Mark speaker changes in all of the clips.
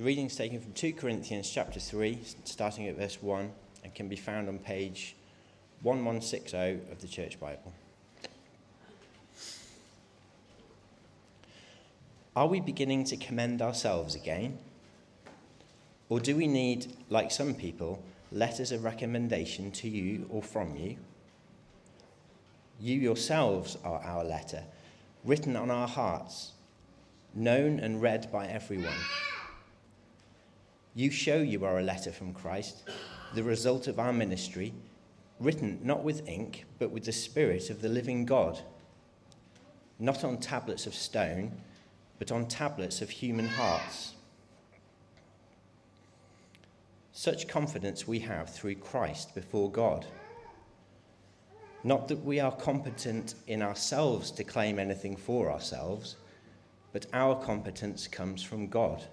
Speaker 1: The reading is taken from 2 Corinthians chapter 3, starting at verse 1, and can be found on page 1160 of the Church Bible. Are we beginning to commend ourselves again? Or do we need, like some people, letters of recommendation to you or from you? You yourselves are our letter, written on our hearts, known and read by everyone. You show you are a letter from Christ, the result of our ministry, written not with ink, but with the Spirit of the living God, not on tablets of stone, but on tablets of human hearts. Such confidence we have through Christ before God. Not that we are competent in ourselves to claim anything for ourselves, but our competence comes from God.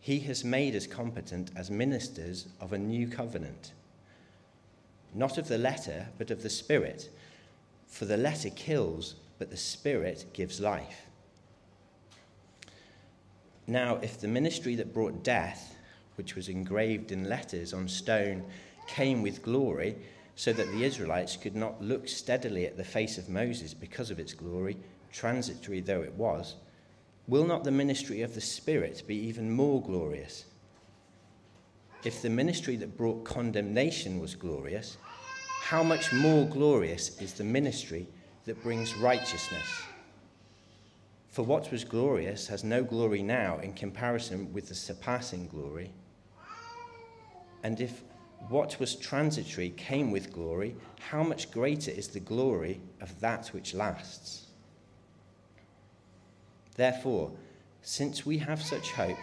Speaker 1: He has made us competent as ministers of a new covenant, not of the letter, but of the Spirit. For the letter kills, but the Spirit gives life. Now, if the ministry that brought death, which was engraved in letters on stone, came with glory, so that the Israelites could not look steadily at the face of Moses because of its glory, transitory though it was, will not the ministry of the Spirit be even more glorious? If the ministry that brought condemnation was glorious, how much more glorious is the ministry that brings righteousness? For what was glorious has no glory now in comparison with the surpassing glory. And if what was transitory came with glory, how much greater is the glory of that which lasts? Therefore, since we have such hope,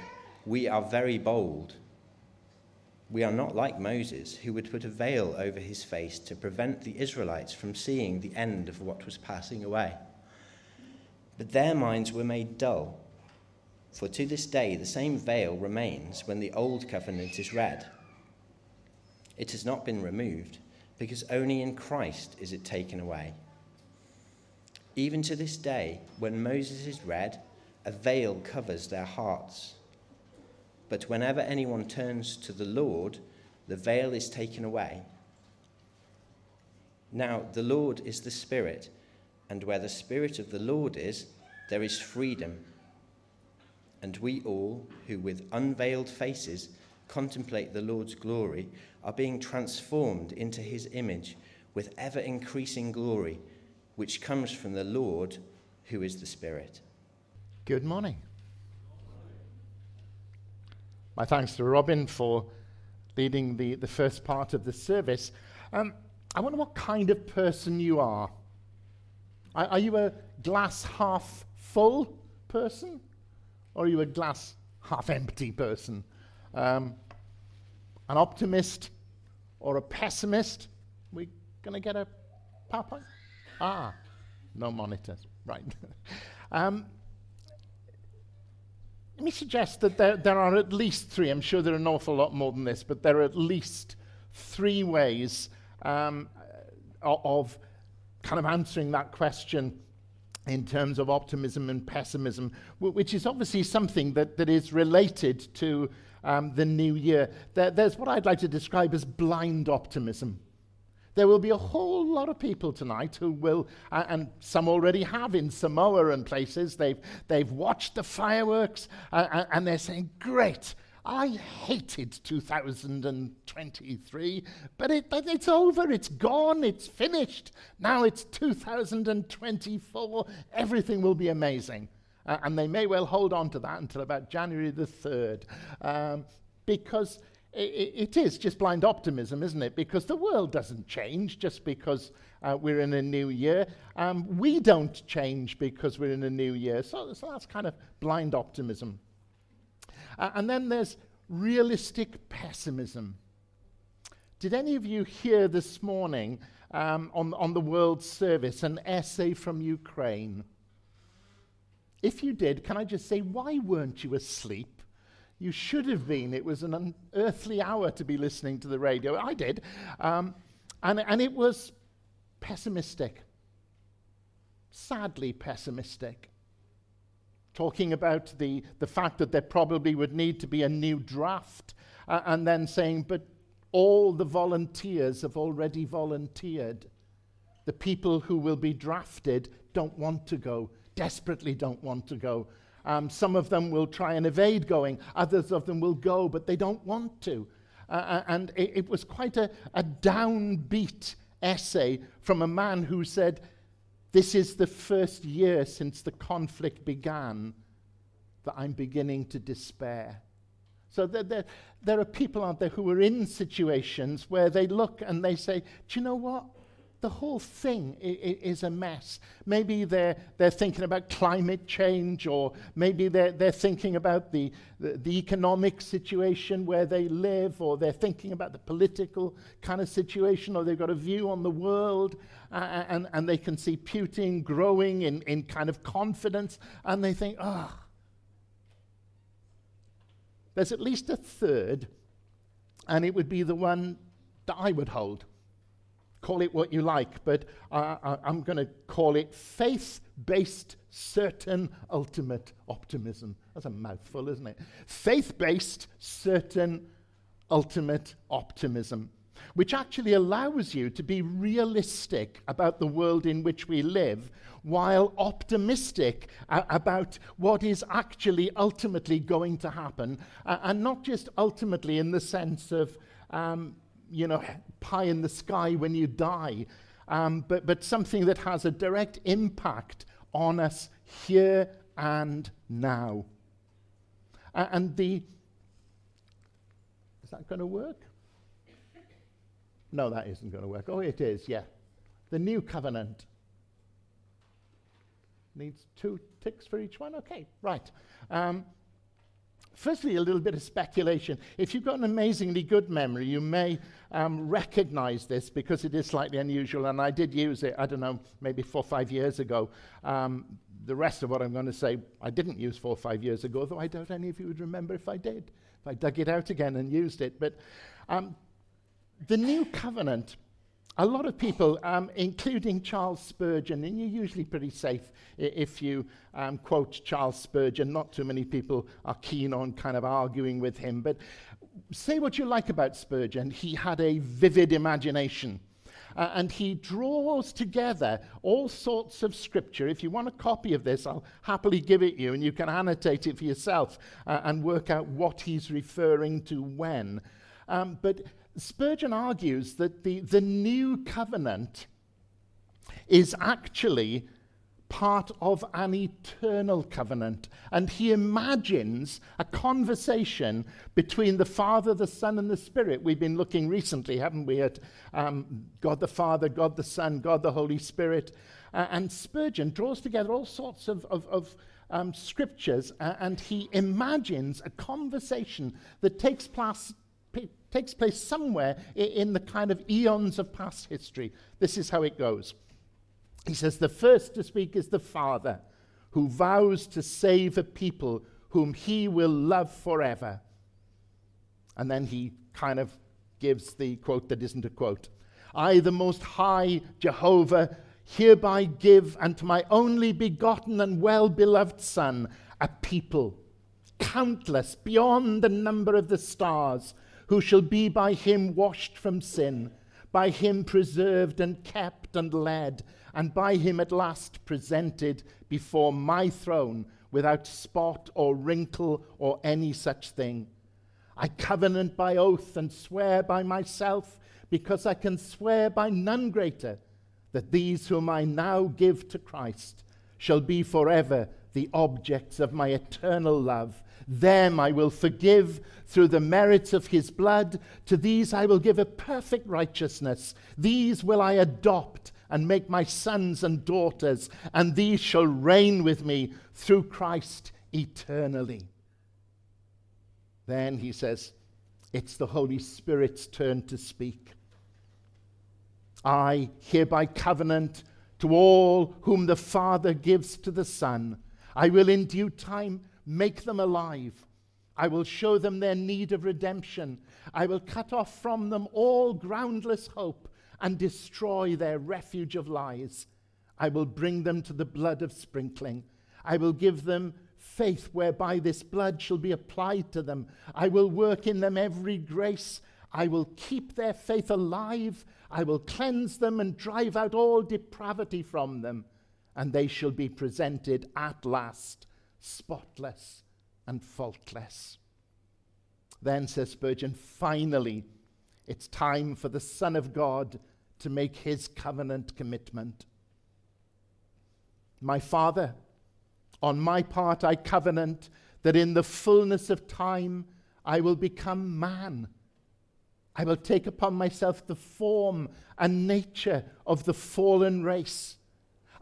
Speaker 1: we are very bold. We are not like Moses, who would put a veil over his face to prevent the Israelites from seeing the end of what was passing away. But their minds were made dull, for to this day the same veil remains when the Old Covenant is read it has not been removed, because only in Christ is it taken away. Even to this day, when Moses is read, a veil covers their hearts. But whenever anyone turns to the Lord, the veil is taken away. Now, the Lord is the Spirit, and where the Spirit of the Lord is, there is freedom. And we all, who with unveiled faces contemplate the Lord's glory, are being transformed into his image with ever increasing glory, which comes from the Lord who is the Spirit.
Speaker 2: Good morning. My thanks to Robin for leading the, the first part of the service. Um, I wonder what kind of person you are. Are, are you a glass half full person? Or are you a glass half empty person? Um, an optimist or a pessimist? We're going to get a PowerPoint? Ah, no monitors. Right. um, let me suggest that there, there are at least three, I'm sure there are an awful lot more than this, but there are at least three ways um, of kind of answering that question in terms of optimism and pessimism, which is obviously something that, that is related to um, the new year. There, there's what I'd like to describe as blind optimism. There will be a whole lot of people tonight who will, uh, and some already have in Samoa and places, they've, they've watched the fireworks uh, and they're saying, Great, I hated 2023, but it, it's over, it's gone, it's finished. Now it's 2024, everything will be amazing. Uh, and they may well hold on to that until about January the 3rd, um, because it, it is just blind optimism, isn't it? Because the world doesn't change just because uh, we're in a new year. Um, we don't change because we're in a new year. So, so that's kind of blind optimism. Uh, and then there's realistic pessimism. Did any of you hear this morning um, on, on the World Service an essay from Ukraine? If you did, can I just say, why weren't you asleep? You should have been. It was an unearthly hour to be listening to the radio. I did. Um, and, and it was pessimistic, sadly pessimistic. talking about the, the fact that there probably would need to be a new draft, uh, and then saying, but all the volunteers have already volunteered. The people who will be drafted don't want to go, desperately don't want to go. Um, some of them will try and evade going, others of them will go, but they don't want to. Uh, uh and it, it, was quite a, a downbeat essay from a man who said, This is the first year since the conflict began that I'm beginning to despair. So there, there, there are people out there who are in situations where they look and they say, Do you know what? The whole thing is a mess. Maybe they're, they're thinking about climate change, or maybe they're, they're thinking about the, the, the, economic situation where they live, or they're thinking about the political kind of situation, or they've got a view on the world, uh, and, and they can see Putin growing in, in kind of confidence, and they think, ah. Oh. There's at least a third, and it would be the one that I would hold call it what you like, but I, am going to call it faith based, certain, ultimate optimism. That's a mouthful, isn't it? Faith based, certain, ultimate optimism, which actually allows you to be realistic about the world in which we live while optimistic about what is actually ultimately going to happen, uh, and not just ultimately in the sense of. Um, you know, pie in the sky when you die, um, but, but something that has a direct impact on us here and now. Uh, and the. Is that going to work? No, that isn't going to work. Oh, it is, yeah. The new covenant needs two ticks for each one. Okay, right. Um, Firstly, a little bit of speculation. If you've got an amazingly good memory, you may um, recognize this because it is slightly unusual, and I did use it, I don't know, maybe four or five years ago. Um, the rest of what I'm going to say, I didn't use four or five years ago, though I doubt any of you would remember if I did, if I dug it out again and used it. But um, the new covenant a lot of people, um, including Charles Spurgeon, and you're usually pretty safe if you um, quote Charles Spurgeon. Not too many people are keen on kind of arguing with him. But say what you like about Spurgeon, he had a vivid imagination. Uh, and he draws together all sorts of scripture. If you want a copy of this, I'll happily give it you, and you can annotate it for yourself uh, and work out what he's referring to when. Um, but Spurgeon argues that the, the new covenant is actually part of an eternal covenant. And he imagines a conversation between the Father, the Son, and the Spirit. We've been looking recently, haven't we, at um, God the Father, God the Son, God the Holy Spirit. Uh, and Spurgeon draws together all sorts of, of, of um, scriptures uh, and he imagines a conversation that takes place, takes place somewhere in the kind of eons of past history. This is how it goes. He says, The first to speak is the Father, who vows to save a people whom he will love forever. And then he kind of gives the quote that isn't a quote. I, the Most High Jehovah, hereby give unto my only begotten and well beloved Son a people, countless beyond the number of the stars who shall be by him washed from sin, by him preserved and kept and led, and by him at last presented before my throne without spot or wrinkle or any such thing. I covenant by oath and swear by myself, because I can swear by none greater, that these whom I now give to Christ shall be forever the objects of my eternal love them I will forgive through the merits of his blood. To these I will give a perfect righteousness. These will I adopt and make my sons and daughters, and these shall reign with me through Christ eternally. Then he says, It's the Holy Spirit's turn to speak. I hereby covenant to all whom the Father gives to the Son. I will in due time make them alive. I will show them their need of redemption. I will cut off from them all groundless hope and destroy their refuge of lies. I will bring them to the blood of sprinkling. I will give them faith whereby this blood shall be applied to them. I will work in them every grace. I will keep their faith alive. I will cleanse them and drive out all depravity from them. And they shall be presented at last, spotless and faultless. Then, says Spurgeon, finally, it's time for the Son of God to make his covenant commitment. My Father, on my part, I covenant that in the fullness of time I will become man. I will take upon myself the form and nature of the fallen race.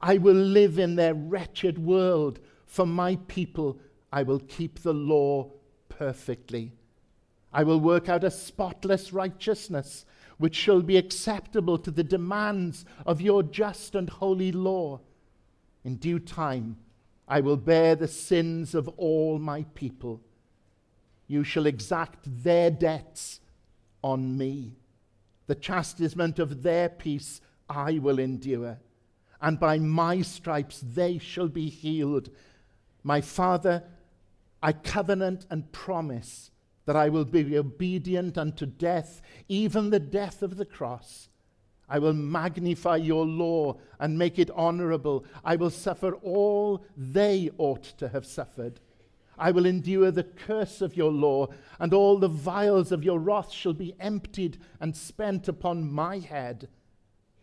Speaker 2: I will live in their wretched world. For my people, I will keep the law perfectly. I will work out a spotless righteousness which shall be acceptable to the demands of your just and holy law. In due time, I will bear the sins of all my people. You shall exact their debts on me. The chastisement of their peace I will endure, and by my stripes they shall be healed. My Father, I covenant and promise that I will be obedient unto death, even the death of the cross. I will magnify your law and make it honorable. I will suffer all they ought to have suffered. I will endure the curse of your law, and all the vials of your wrath shall be emptied and spent upon my head.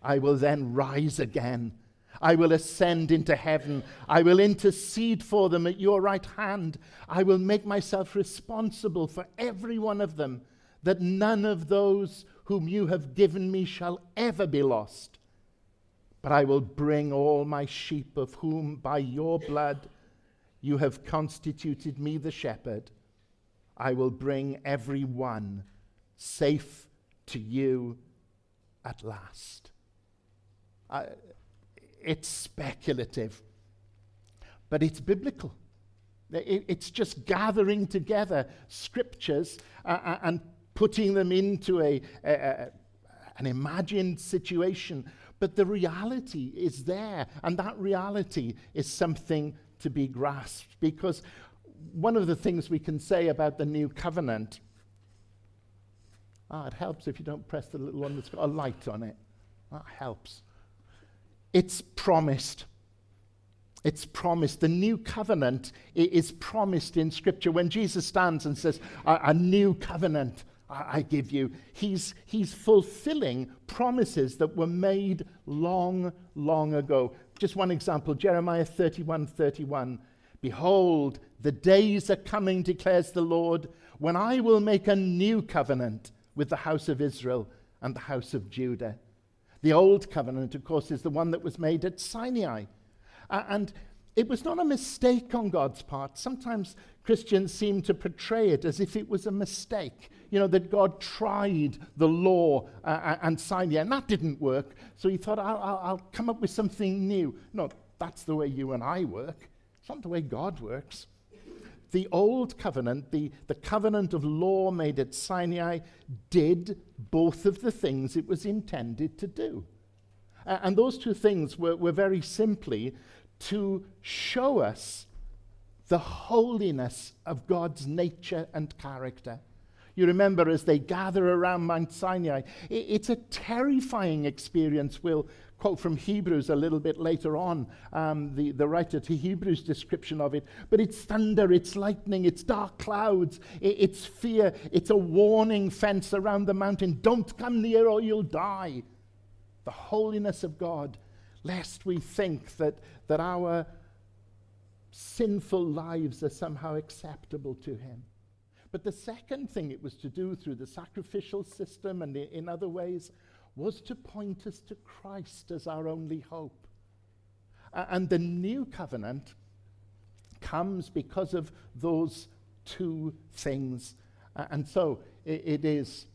Speaker 2: I will then rise again I will ascend into heaven. I will intercede for them at your right hand. I will make myself responsible for every one of them, that none of those whom you have given me shall ever be lost. But I will bring all my sheep, of whom by your blood you have constituted me the shepherd. I will bring every one safe to you at last. I, it's speculative, but it's biblical. It's just gathering together scriptures uh, uh, and putting them into a, a, a, an imagined situation. But the reality is there, and that reality is something to be grasped. Because one of the things we can say about the new covenant, ah, it helps if you don't press the little one that's got a light on it. That helps. It's promised. It's promised. The new covenant is promised in Scripture. When Jesus stands and says, A, new covenant I, I give you, he's, he's fulfilling promises that were made long, long ago. Just one example Jeremiah 31 31. Behold, the days are coming, declares the Lord, when I will make a new covenant with the house of Israel and the house of Judah the old covenant, of course, is the one that was made at Sinai. Uh, and it was not a mistake on God's part. Sometimes Christians seem to portray it as if it was a mistake. You know, that God tried the law uh, and Sinai, and that didn't work. So he thought, I'll, I'll, I'll come up with something new. No, that's the way you and I work. It's not the way God works the old covenant, the, the covenant of law made at Sinai, did both of the things it was intended to do. Uh, and those two things were, were very simply to show us the holiness of God's nature and character. You remember as they gather around Mount Sinai, it's a terrifying experience. We'll, quote from Hebrews a little bit later on, um, the, the writer to Hebrews description of it. But it's thunder, it's lightning, it's dark clouds, it, it's fear, it's a warning fence around the mountain. Don't come near or you'll die. The holiness of God, lest we think that, that our sinful lives are somehow acceptable to Him. But the second thing it was to do through the sacrificial system and in other ways was to point us to Christ as our only hope. And the new covenant comes because of those two things. And so it, it is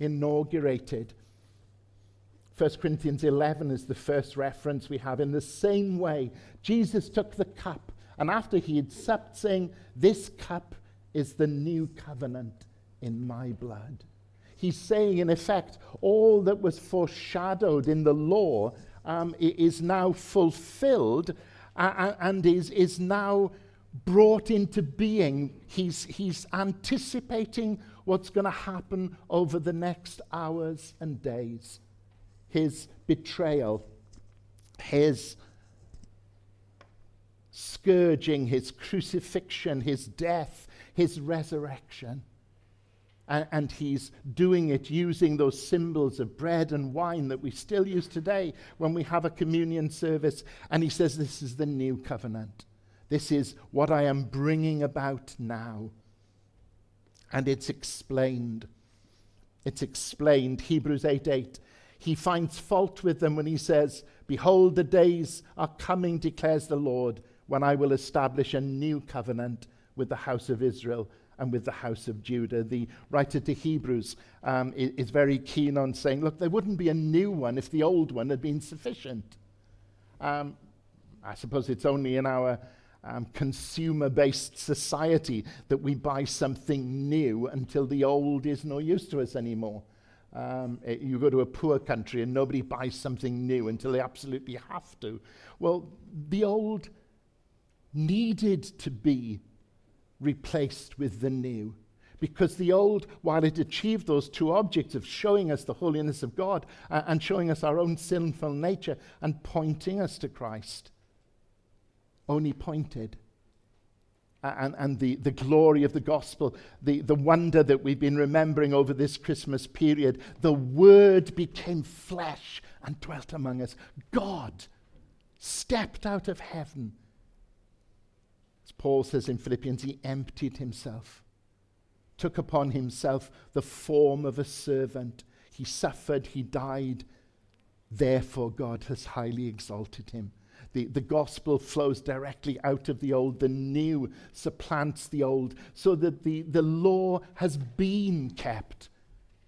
Speaker 2: inaugurated. 1 Corinthians 11 is the first reference we have. In the same way, Jesus took the cup, and after he had supped, saying, This cup is the new covenant in my blood. He's saying, in effect, all that was foreshadowed in the law um, is now fulfilled. and is, is now brought into being. He's, he's anticipating what's going to happen over the next hours and days. His betrayal, his scourging, his crucifixion, his death, his resurrection. And, and, he's doing it using those symbols of bread and wine that we still use today when we have a communion service. And he says, This is the new covenant. This is what I am bringing about now. And it's explained. It's explained. Hebrews 8 8. He finds fault with them when he says, Behold, the days are coming, declares the Lord, when I will establish a new covenant with the house of Israel and with the house of Judah. The writer to Hebrews um, is, is, very keen on saying, look, there wouldn't be a new one if the old one had been sufficient. Um, I suppose it's only in our um, consumer based society that we buy something new until the old is no use to us anymore. Um, it, you go to a poor country and nobody buys something new until they absolutely have to. Well, the old needed to be replaced with the new. Because the old, while it achieved those two objects of showing us the holiness of God uh, and showing us our own sinful nature and pointing us to Christ, only pointed. and, and the, the glory of the gospel, the, the wonder that we've been remembering over this Christmas period, the Word became flesh and dwelt among us. God stepped out of heaven as Paul says in Philippians, he emptied himself, took upon himself the form of a servant. He suffered, he died. Therefore, God has highly exalted him. The, the gospel flows directly out of the old. The new supplants the old, so that the, the law has been kept,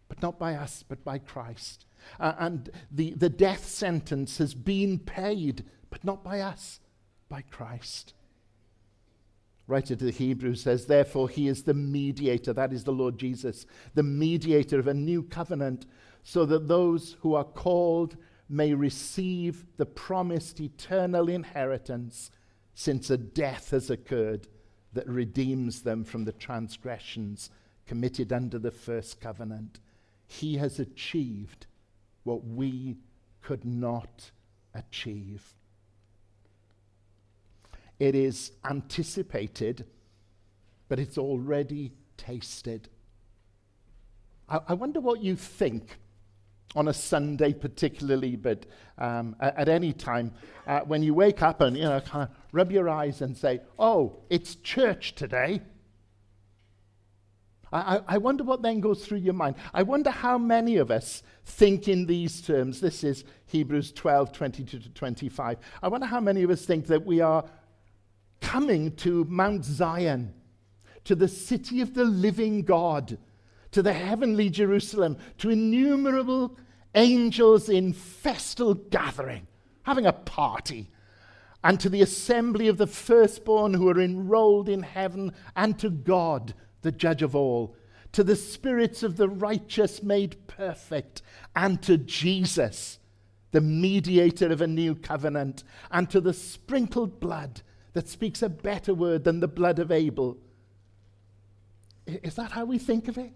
Speaker 2: but not by us, but by Christ. Uh, and the, the death sentence has been paid, but not by us, by Christ writer to the Hebrews says, Therefore, he is the mediator, that is the Lord Jesus, the mediator of a new covenant, so that those who are called may receive the promised eternal inheritance, since a death has occurred that redeems them from the transgressions committed under the first covenant. He has achieved what we could not achieve. It is anticipated, but it's already tasted. I, I wonder what you think on a Sunday, particularly, but um, at, at, any time, uh, when you wake up and you know, kind of rub your eyes and say, "Oh, it's church today." I, I wonder what then goes through your mind. I wonder how many of us think in these terms. This is Hebrews 12, 22 to 25. I wonder how many of us think that we are coming to Mount Zion, to the city of the living God, to the heavenly Jerusalem, to innumerable angels in festal gathering, having a party, and to the assembly of the firstborn who are enrolled in heaven, and to God, the judge of all, to the spirits of the righteous made perfect, and to Jesus, the mediator of a new covenant, and to the sprinkled blood that speaks a better word than the blood of Abel. Is that how we think of it?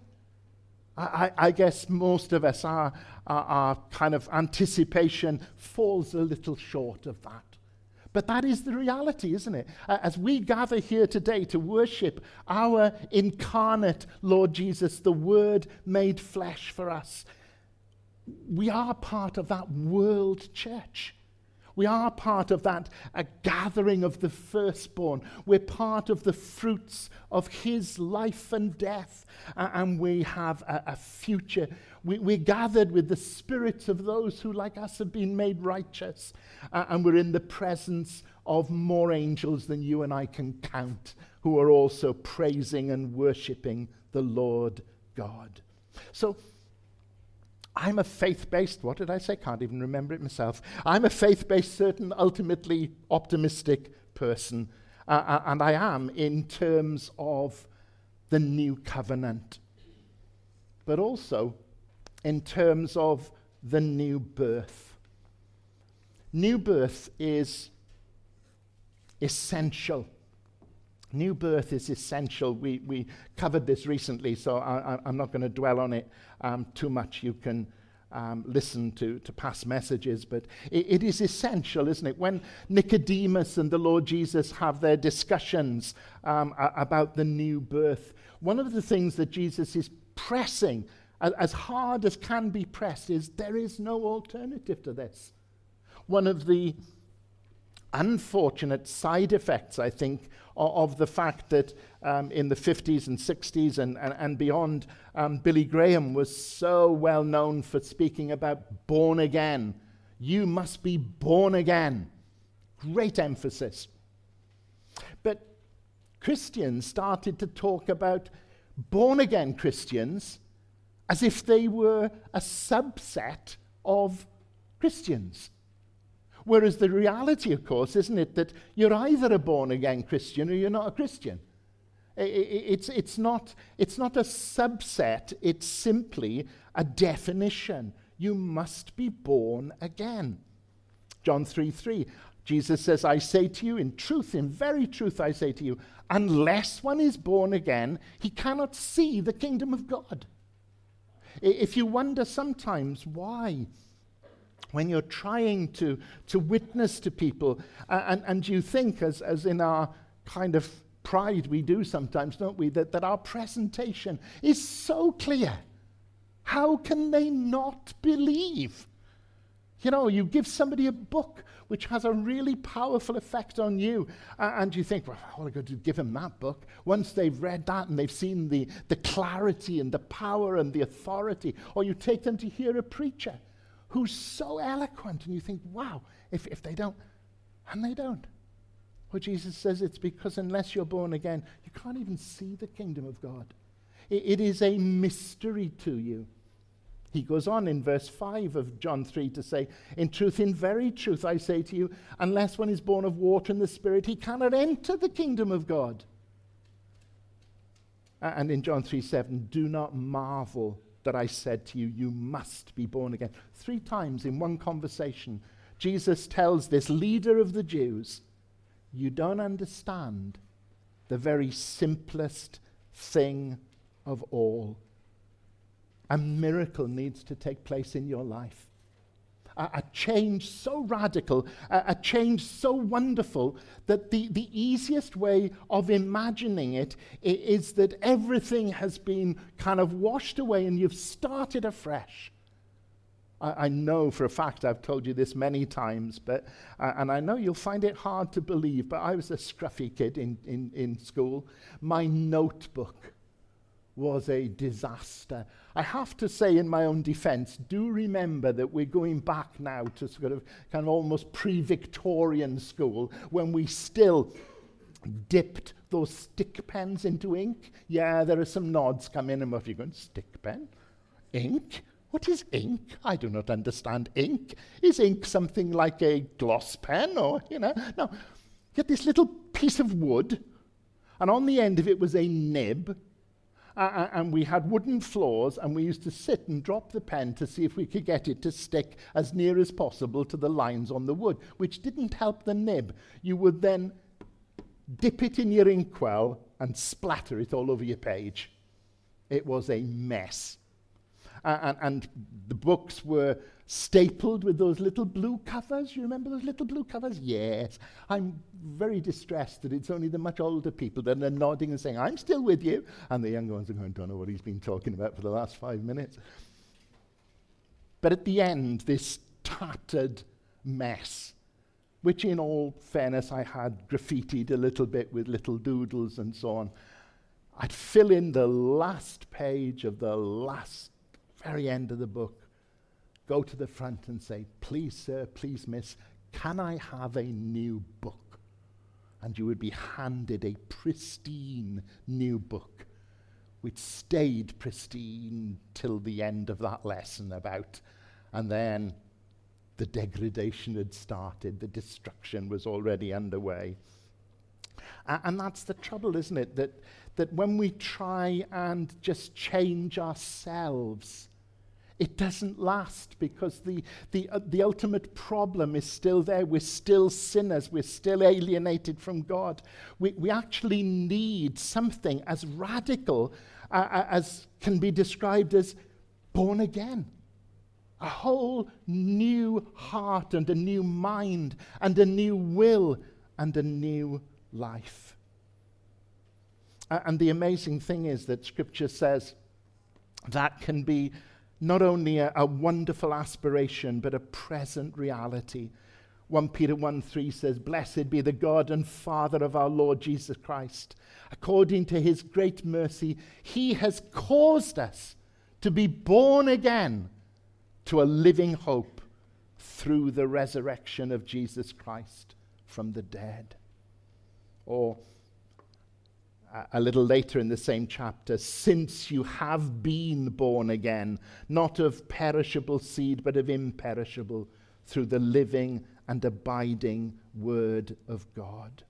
Speaker 2: I, I, guess most of us, our, our, our kind of anticipation falls a little short of that. But that is the reality, isn't it? As we gather here today to worship our incarnate Lord Jesus, the Word made flesh for us, we are part of that world church. We are part of that a gathering of the firstborn. We're part of the fruits of his life and death. And we have a, a future. We, we're gathered with the spirits of those who, like us, have been made righteous. Uh, and we're in the presence of more angels than you and I can count, who are also praising and worshipping the Lord God. So, I'm a faith based, what did I say? Can't even remember it myself. I'm a faith based, certain, ultimately optimistic person. Uh, uh, and I am in terms of the new covenant, but also in terms of the new birth. New birth is essential. New birth is essential. We, we covered this recently, so I, am not going to dwell on it um, too much. You can um, listen to, to past messages, but it, it is essential, isn't it? When Nicodemus and the Lord Jesus have their discussions um, about the new birth, one of the things that Jesus is pressing, as hard as can be pressed, is there is no alternative to this. One of the unfortunate side effects, I think, of, of the fact that um, in the 50s and 60s and, and, and beyond, um, Billy Graham was so well known for speaking about born again. You must be born again. Great emphasis. But Christians started to talk about born again Christians as if they were a subset of Christians. Whereas the reality, of course, isn't it, that you're either a born again Christian or you're not a Christian. It's, it's, not, it's not a subset, it's simply a definition. You must be born again. John 3 3. Jesus says, I say to you, in truth, in very truth, I say to you, unless one is born again, he cannot see the kingdom of God. If you wonder sometimes why when you're trying to, to witness to people, and, and you think, as, as in our kind of pride we do sometimes, don't we, that, that our presentation is so clear. How can they not believe? You know, you give somebody a book which has a really powerful effect on you, uh, and you think, well, all I got to give them that book. Once they've read that and they've seen the, the clarity and the power and the authority, or you take them to hear a preacher who's so eloquent, and you think, wow, if, if they don't, and they don't. Well, Jesus says it's because unless you're born again, you can't even see the kingdom of God. it, it is a mystery to you. He goes on in verse 5 of John 3 to say, In truth, in very truth, I say to you, unless one is born of water and the Spirit, he cannot enter the kingdom of God. And in John 3 7, do not marvel that I said to you, you must be born again. Three times in one conversation, Jesus tells this leader of the Jews, You don't understand the very simplest thing of all. A miracle needs to take place in your life a, a change so radical, a, a, change so wonderful, that the, the easiest way of imagining it is that everything has been kind of washed away and you've started afresh. I, know for a fact, I've told you this many times, but, uh, and I know you'll find it hard to believe, but I was a scruffy kid in, in, in school. My notebook was a disaster. I have to say, in my own defense, do remember that we're going back now to sort of kind of almost pre Victorian school when we still dipped those stick pens into ink. Yeah, there are some nods come in, and what are you going, stick pen? Ink? What is ink? I do not understand ink. Is ink something like a gloss pen or, you know? No. Get this little piece of wood, and on the end of it was a nib uh, and we had wooden floors, and we used to sit and drop the pen to see if we could get it to stick as near as possible to the lines on the wood, which didn't help the nib. You would then dip it in your inkwell and splatter it all over your page. It was a mess. Uh, and, and the books were stapled with those little blue covers. You remember those little blue covers? Yes. I'm very distressed that it's only the much older people that are nodding and saying, I'm still with you. And the younger ones are going, don't know what he's been talking about for the last five minutes. But at the end, this tattered mess, which in all fairness I had graffitied a little bit with little doodles and so on, I'd fill in the last page of the last, very end of the book go to the front and say, Please, sir, please, miss, can I have a new book? And you would be handed a pristine new book, which stayed pristine till the end of that lesson about. And then the degradation had started, the destruction was already underway. A- and that's the trouble, isn't it? That, that when we try and just change ourselves, it doesn't last because the, the, uh, the ultimate problem is still there. We're still sinners. We're still alienated from God. We, we actually need something as radical uh, uh as can be described as born again. A whole new heart and a new mind and a new will and a new life. Uh, and the amazing thing is that Scripture says that can be not only a, a wonderful aspiration, but a present reality. 1 Peter 1 3 says, Blessed be the God and Father of our Lord Jesus Christ. According to his great mercy, he has caused us to be born again to a living hope through the resurrection of Jesus Christ from the dead. Or a little later in the same chapter, since you have been born again, not of perishable seed, but of imperishable, through the living and abiding Word of God.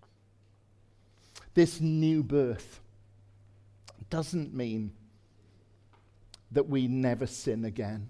Speaker 2: This new birth doesn't mean that we never sin again.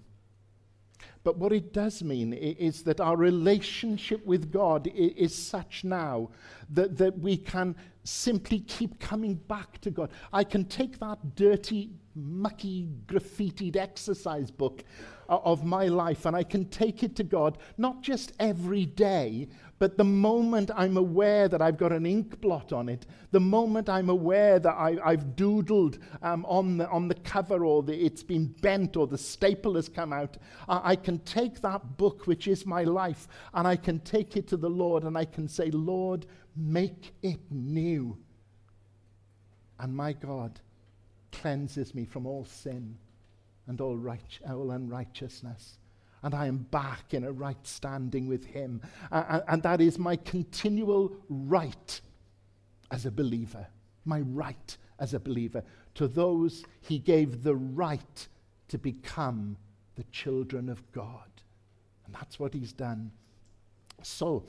Speaker 2: But what it does mean is that our relationship with God is such now that, that we can simply keep coming back to God. I can take that dirty, mucky, graffitied exercise book of my life and I can take it to God, not just every day, but the moment I'm aware that I've got an ink blot on it, the moment I'm aware that I, have doodled um, on, the, on the cover or the, it's been bent or the staple has come out, I can take that book, which is my life, and I can take it to the Lord and I can say, Lord, make it new. And my God cleanses me from all sin and all, right, all unrighteousness and I am back in a right standing with Him. Uh, and that is my continual right as a believer, my right as a believer. To those He gave the right to become the children of God. And that's what He's done. So,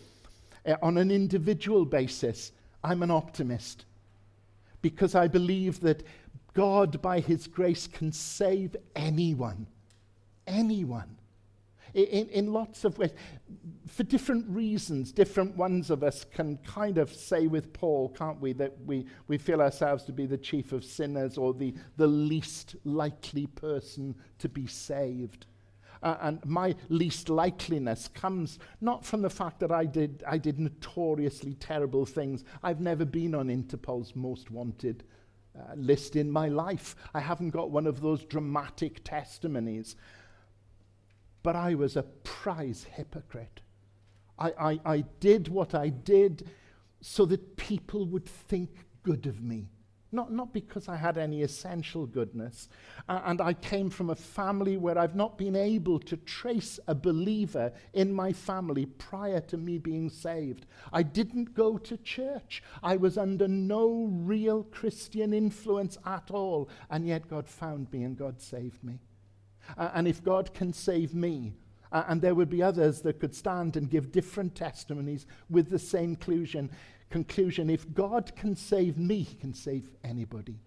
Speaker 2: uh, on an individual basis, I'm an optimist because I believe that God, by His grace, can save anyone. Anyone in, in lots of ways. For different reasons, different ones of us can kind of say with Paul, can't we, that we, we feel ourselves to be the chief of sinners or the, the least likely person to be saved. Uh, and my least likeliness comes not from the fact that I did, I did notoriously terrible things. I've never been on Interpol's most wanted uh, list in my life. I haven't got one of those dramatic testimonies. But I was a prize hypocrite. I, I, I did what I did so that people would think good of me. Not, not because I had any essential goodness. Uh, and I came from a family where I've not been able to trace a believer in my family prior to me being saved. I didn't go to church. I was under no real Christian influence at all. And yet God found me and God saved me. Uh, and if God can save me, uh, and there would be others that could stand and give different testimonies with the same conclusion, conclusion if God can save me, he can save anybody.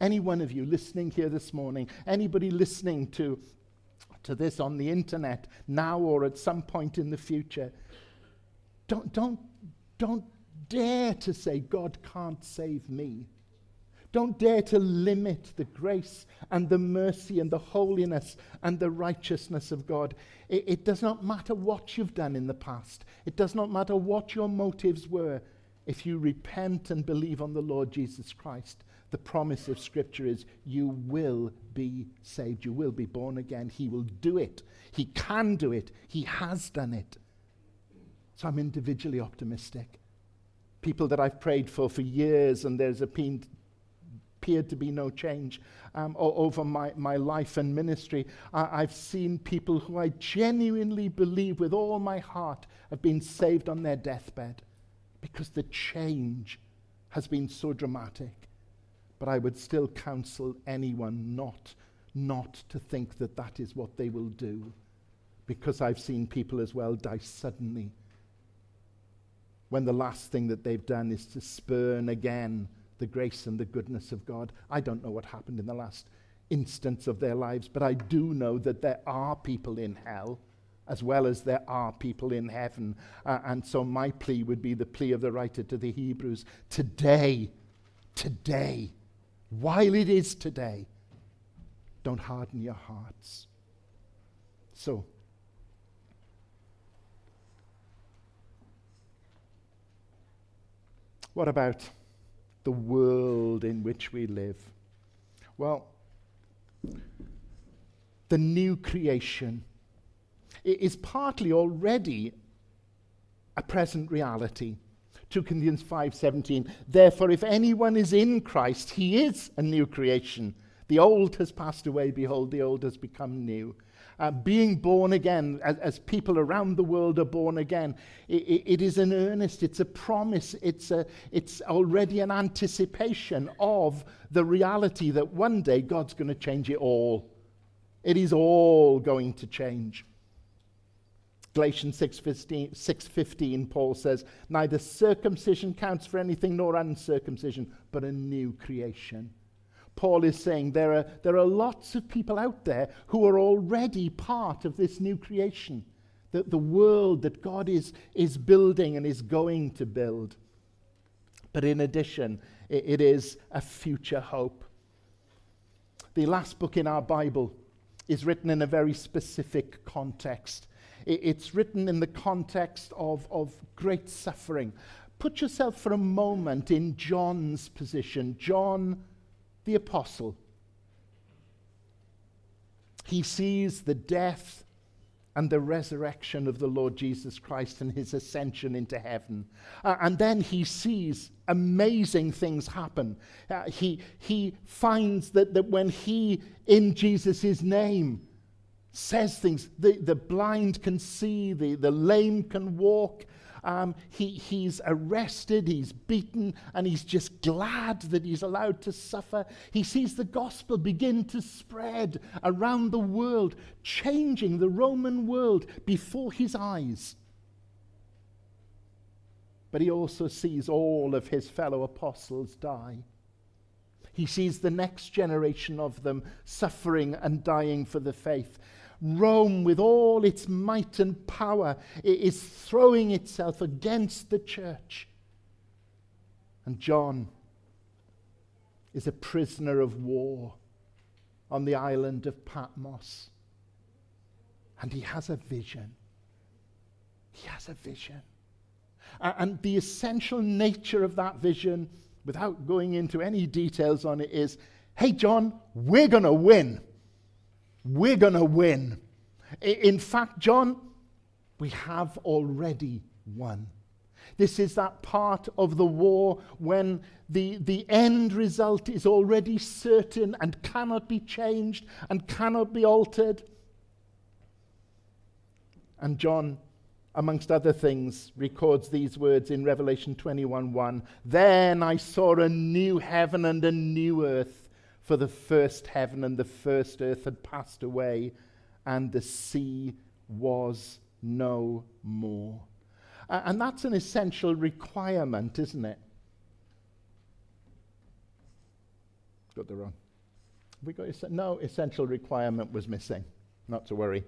Speaker 2: Any one of you listening here this morning, anybody listening to, to this on the internet now or at some point in the future, don't, don't, don't dare to say, God can't save me. Don't dare to limit the grace and the mercy and the holiness and the righteousness of God. It, it, does not matter what you've done in the past, it does not matter what your motives were. If you repent and believe on the Lord Jesus Christ, the promise of Scripture is you will be saved. You will be born again. He will do it. He can do it. He has done it. So I'm individually optimistic. People that I've prayed for for years, and there's a appeared to be no change um, over my, my life and ministry. I, I've seen people who I genuinely believe with all my heart have been saved on their deathbed because the change has been so dramatic. But I would still counsel anyone not, not to think that that is what they will do because I've seen people as well die suddenly when the last thing that they've done is to spurn again the grace and the goodness of God. I don't know what happened in the last instance of their lives, but I do know that there are people in hell as well as there are people in heaven. Uh, and so my plea would be the plea of the writer to the Hebrews today, today, while it is today, don't harden your hearts. So, what about the world in which we live? Well, the new creation is partly already a present reality. 2 Corinthians 5:17 Therefore if anyone is in Christ he is a new creation. The old has passed away. Behold the old has become new. Uh, being born again as, as, people around the world are born again it, it, it is an earnest it's a promise it's a it's already an anticipation of the reality that one day God's going to change it all. It is all going to change Galatians 6:15 6:15 Paul says neither circumcision counts for anything nor uncircumcision but a new creation. Paul is saying there are, there are lots of people out there who are already part of this new creation, the, the world that God is, is building and is going to build. But in addition, it, it is a future hope. The last book in our Bible is written in a very specific context. It's written in the context of, of great suffering. Put yourself for a moment in John's position. John, the apostle. He sees the death and the resurrection of the Lord Jesus Christ and his ascension into heaven. Uh, and then he sees amazing things happen. Uh, he, he finds that, that when he, in Jesus' name, says things. The, the blind can see, the, the lame can walk. Um, he, he's arrested, he's beaten, and he's just glad that he's allowed to suffer. He sees the gospel begin to spread around the world, changing the Roman world before his eyes. But he also sees all of his fellow apostles die. He sees the next generation of them suffering and dying for the faith. Rome, with all its might and power, is throwing itself against the church. And John is a prisoner of war on the island of Patmos. And he has a vision. He has a vision. and the essential nature of that vision, without going into any details on it, is hey, John, we're going to win. We're going to win. In fact, John, we have already won. This is that part of the war when the, the end result is already certain and cannot be changed and cannot be altered. And John, amongst other things, records these words in Revelation 21:1. Then I saw a new heaven and a new earth for the first heaven and the first earth had passed away, and the sea was no more. And that's an essential requirement, isn't it? Got the wrong. We got no essential requirement was missing. Not to worry.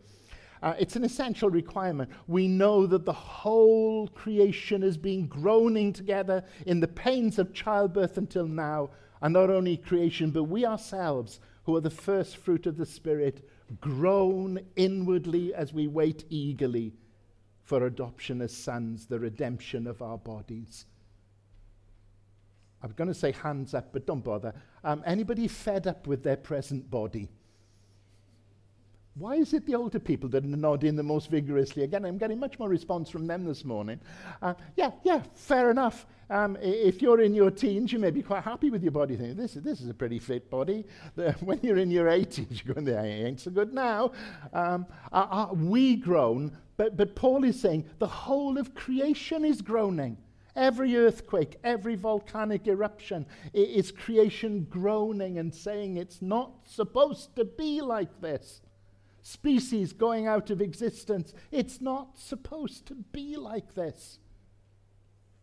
Speaker 2: Uh, it's an essential requirement. We know that the whole creation has been groaning together in the pains of childbirth until now, and not only creation, but we ourselves, who are the first fruit of the Spirit, groan inwardly as we wait eagerly for adoption as sons, the redemption of our bodies. I'm going to say hands up, but don't bother. Um, anybody fed up with their present body? Why is it the older people that are nodding the most vigorously? Again, I'm getting much more response from them this morning. Uh, yeah, yeah, fair enough. Um, if you're in your teens, you may be quite happy with your body. Thinking, this is, this is a pretty fit body. When you're in your 80s, you're going, I ain't so good now. Um, uh, uh, we groan, but, but Paul is saying the whole of creation is groaning. Every earthquake, every volcanic eruption is creation groaning and saying it's not supposed to be like this species going out of existence. It's not supposed to be like this.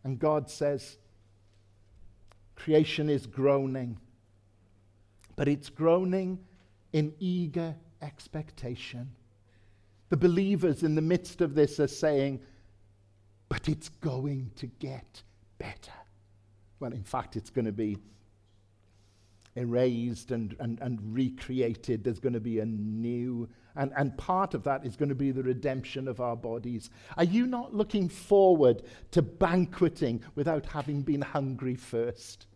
Speaker 2: And God says, creation is groaning, but it's groaning in eager expectation. The believers in the midst of this are saying, but it's going to get better. Well, in fact, it's going to be erased and, and, and recreated. There's going to be a new, and, and part of that is going to be the redemption of our bodies. Are you not looking forward to banqueting without having been hungry first?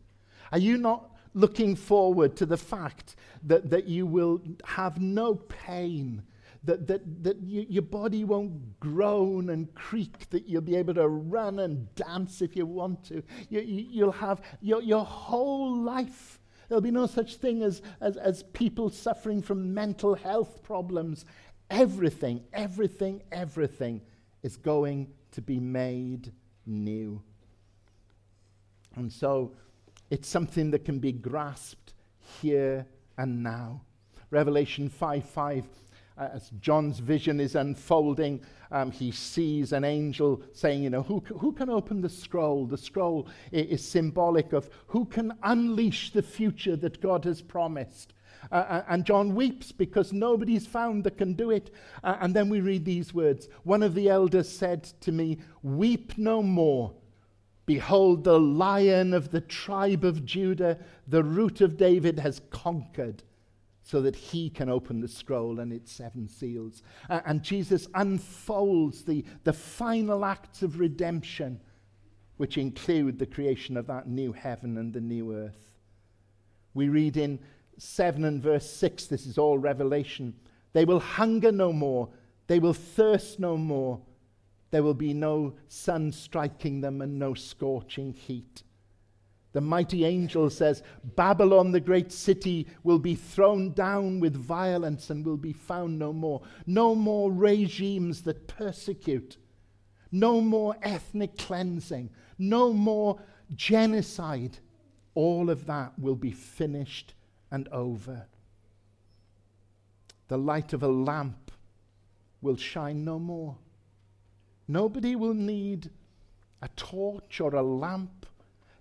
Speaker 2: Are you not looking forward to the fact that, that you will have no pain? That, that, that you, your body won't groan and creak, that you'll be able to run and dance if you want to. You, you, you'll have your, your whole life There'll be no such thing as, as, as people suffering from mental health problems. Everything, everything, everything is going to be made new. And so it's something that can be grasped here and now. Revelation 5 5 uh, as John's vision is unfolding, um, he sees an angel saying, You know, who, who can open the scroll? The scroll is, is symbolic of who can unleash the future that God has promised. Uh, uh, and John weeps because nobody's found that can do it. Uh, and then we read these words One of the elders said to me, Weep no more. Behold, the lion of the tribe of Judah, the root of David, has conquered so that he can open the scroll and its seven seals. Uh, and Jesus unfolds the, the final acts of redemption, which include the creation of that new heaven and the new earth. We read in 7 and verse 6, this is all revelation. They will hunger no more, they will thirst no more. There will be no sun striking them and no scorching heat. The mighty angel says, Babylon, the great city, will be thrown down with violence and will be found no more. No more regimes that persecute. No more ethnic cleansing. No more genocide. All of that will be finished and over. The light of a lamp will shine no more. Nobody will need a torch or a lamp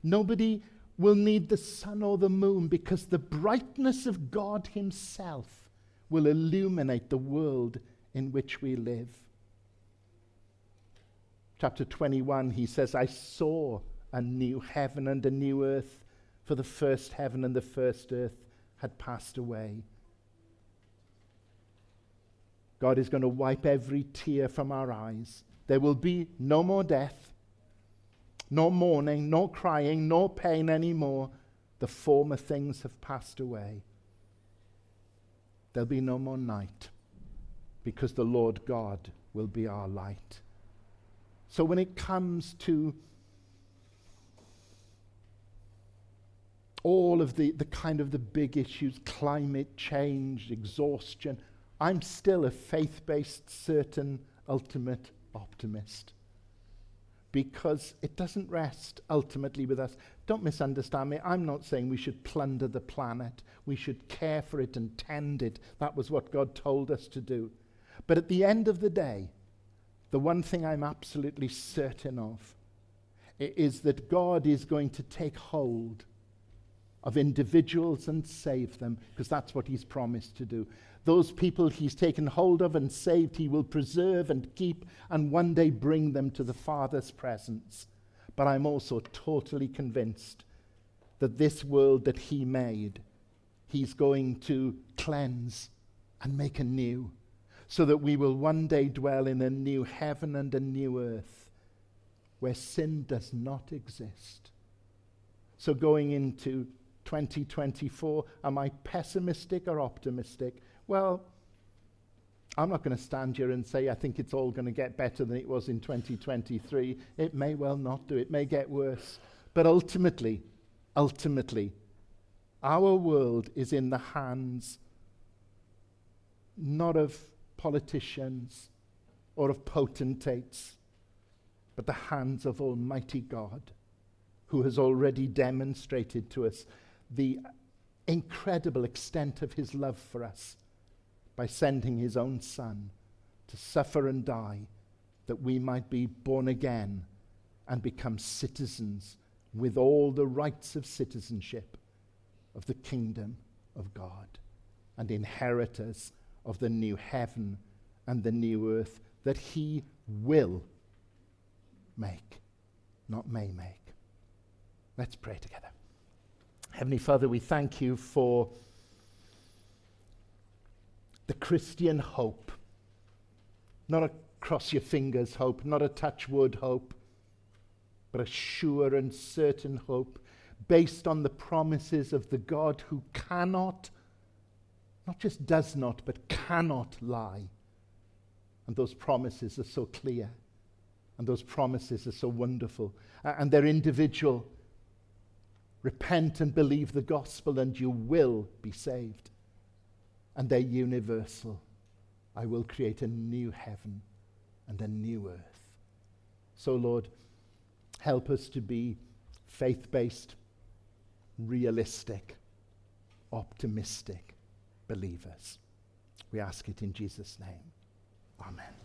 Speaker 2: Nobody will need the sun or the moon because the brightness of God Himself will illuminate the world in which we live. Chapter 21, he says, I saw a new heaven and a new earth, for the first heaven and the first earth had passed away. God is going to wipe every tear from our eyes. There will be no more death, nor mourning, no crying, no pain anymore. The former things have passed away. There'll be no more night because the Lord God will be our light. So when it comes to all of the, the kind of the big issues, climate change, exhaustion, I'm still a faith based, certain, ultimate optimist because it doesn't rest ultimately with us. Don't misunderstand me. I'm not saying we should plunder the planet. We should care for it and tend it. That was what God told us to do. But at the end of the day, the one thing I'm absolutely certain of is that God is going to take hold of individuals and save them, because that's what He's promised to do. Those people he's taken hold of and saved, he will preserve and keep and one day bring them to the Father's presence. But I'm also totally convinced that this world that he made, he's going to cleanse and make anew, so that we will one day dwell in a new heaven and a new earth where sin does not exist. So, going into 2024, am I pessimistic or optimistic? Well, I'm not going to stand here and say I think it's all going to get better than it was in 2023. It may well not do. It may get worse. But ultimately, ultimately, our world is in the hands not of politicians or of potentates, but the hands of Almighty God, who has already demonstrated to us the incredible extent of his love for us by sending his own Son to suffer and die that we might be born again and become citizens with all the rights of citizenship of the kingdom of God. and inheritors of the new heaven and the new earth that He will make, not may make. Let's pray together. Heavenly Father, we thank you for the Christian hope, not a cross your fingers hope, not a touch wood hope, but a sure and certain hope based on the promises of the God who cannot, not just does not, but cannot lie. And those promises are so clear, and those promises are so wonderful, and they're individual. Repent and believe the gospel, and you will be saved. And they're universal. I will create a new heaven and a new earth. So, Lord, help us to be faith based, realistic, optimistic believers. We ask it in Jesus' name. Amen.